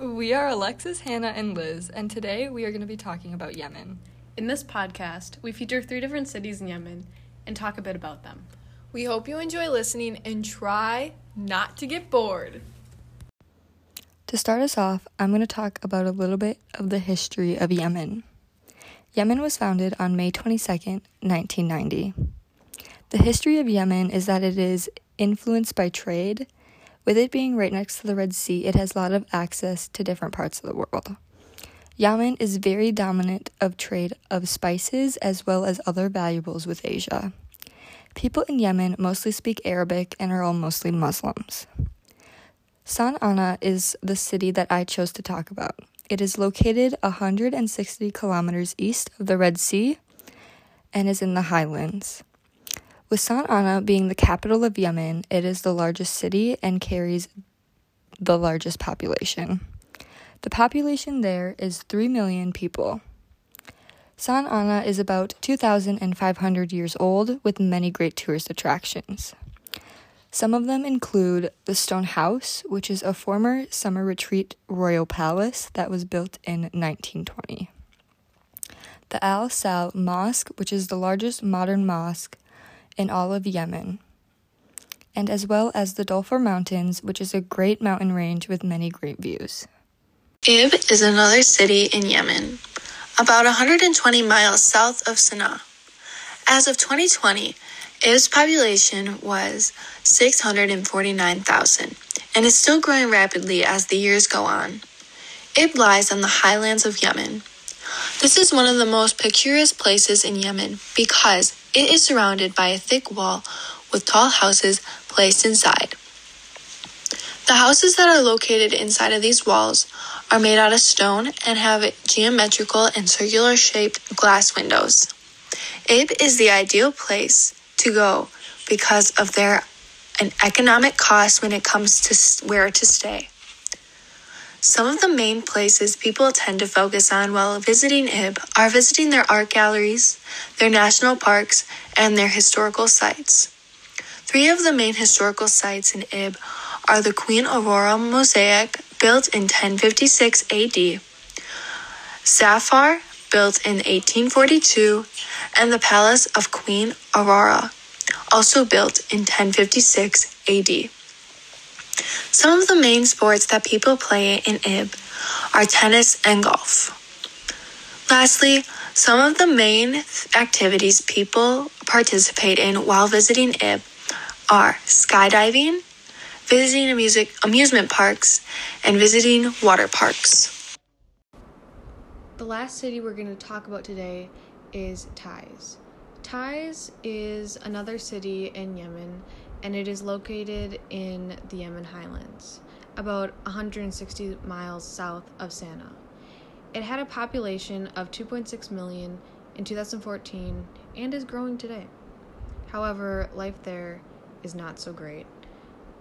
We are Alexis, Hannah, and Liz, and today we are going to be talking about Yemen. In this podcast, we feature three different cities in Yemen and talk a bit about them. We hope you enjoy listening and try not to get bored. To start us off, I'm going to talk about a little bit of the history of Yemen. Yemen was founded on May 22nd, 1990. The history of Yemen is that it is influenced by trade. With it being right next to the Red Sea, it has a lot of access to different parts of the world. Yemen is very dominant of trade of spices as well as other valuables with Asia. People in Yemen mostly speak Arabic and are all mostly Muslims. Sana'a is the city that I chose to talk about. It is located 160 kilometers east of the Red Sea and is in the highlands. With Sana'a being the capital of Yemen, it is the largest city and carries the largest population. The population there is 3 million people. Sana'a is about 2,500 years old with many great tourist attractions. Some of them include the Stone House, which is a former summer retreat royal palace that was built in 1920. The Al Saleh Mosque, which is the largest modern mosque in all of Yemen, and as well as the Dhofar Mountains, which is a great mountain range with many great views. Ib is another city in Yemen, about 120 miles south of Sana'a. As of 2020, Ib's population was 649,000 and is still growing rapidly as the years go on. Ib lies on the highlands of Yemen. This is one of the most picturesque places in Yemen because it is surrounded by a thick wall with tall houses placed inside. The houses that are located inside of these walls are made out of stone and have geometrical and circular shaped glass windows. Ib is the ideal place to go because of their an economic cost when it comes to where to stay. Some of the main places people tend to focus on while visiting Ib are visiting their art galleries, their national parks, and their historical sites. Three of the main historical sites in Ib are the Queen Aurora Mosaic, built in 1056 AD, Safar, built in 1842, and the Palace of Queen Aurora, also built in 1056 AD. Some of the main sports that people play in Ib are tennis and golf. Lastly, some of the main activities people participate in while visiting Ib are skydiving, visiting amusement, parks, and visiting water parks. The last city we're going to talk about today is Taiz. Taiz is another city in Yemen and it is located in the Yemen highlands, about 160 miles south of Sana'a. It had a population of 2.6 million in 2014 and is growing today. However, life there is not so great.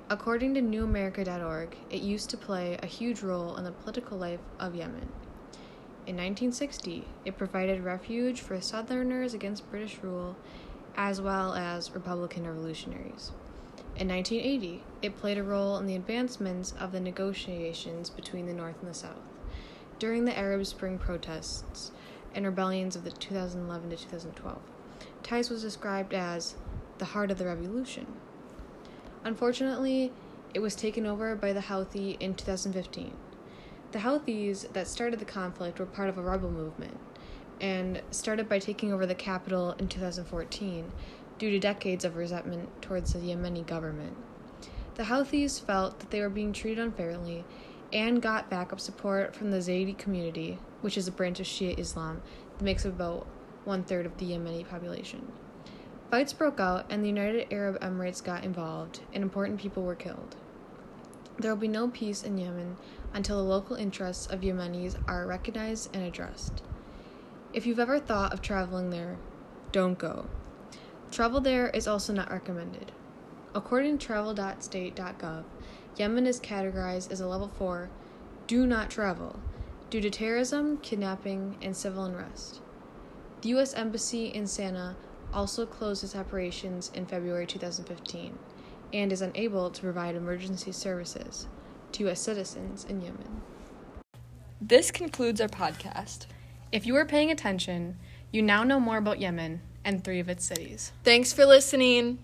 According to NewAmerica.org, it used to play a huge role in the political life of Yemen. In 1960, it provided refuge for Southerners against British rule, as well as Republican revolutionaries. In 1980, it played a role in the advancements of the negotiations between the North and the South. During the Arab Spring protests and rebellions of the 2011 to 2012, Taiz was described as the heart of the revolution. Unfortunately, it was taken over by the Houthi in 2015. The Houthis that started the conflict were part of a rebel movement and started by taking over the capital in 2014 due to decades of resentment towards the Yemeni government. The Houthis felt that they were being treated unfairly and got backup support from the Zaidi community, which is a branch of Shia Islam that makes up about one third of the Yemeni population. Fights broke out, and the United Arab Emirates got involved, and important people were killed. There will be no peace in Yemen until the local interests of Yemenis are recognized and addressed. If you've ever thought of traveling there, don't go. Travel there is also not recommended. According to travel.state.gov, Yemen is categorized as a level 4 do not travel due to terrorism, kidnapping, and civil unrest. The U.S. Embassy in Sana'a also closed its operations in February 2015 and is unable to provide emergency services to U.S. citizens in Yemen. This concludes our podcast. If you were paying attention, you now know more about Yemen and three of its cities. Thanks for listening.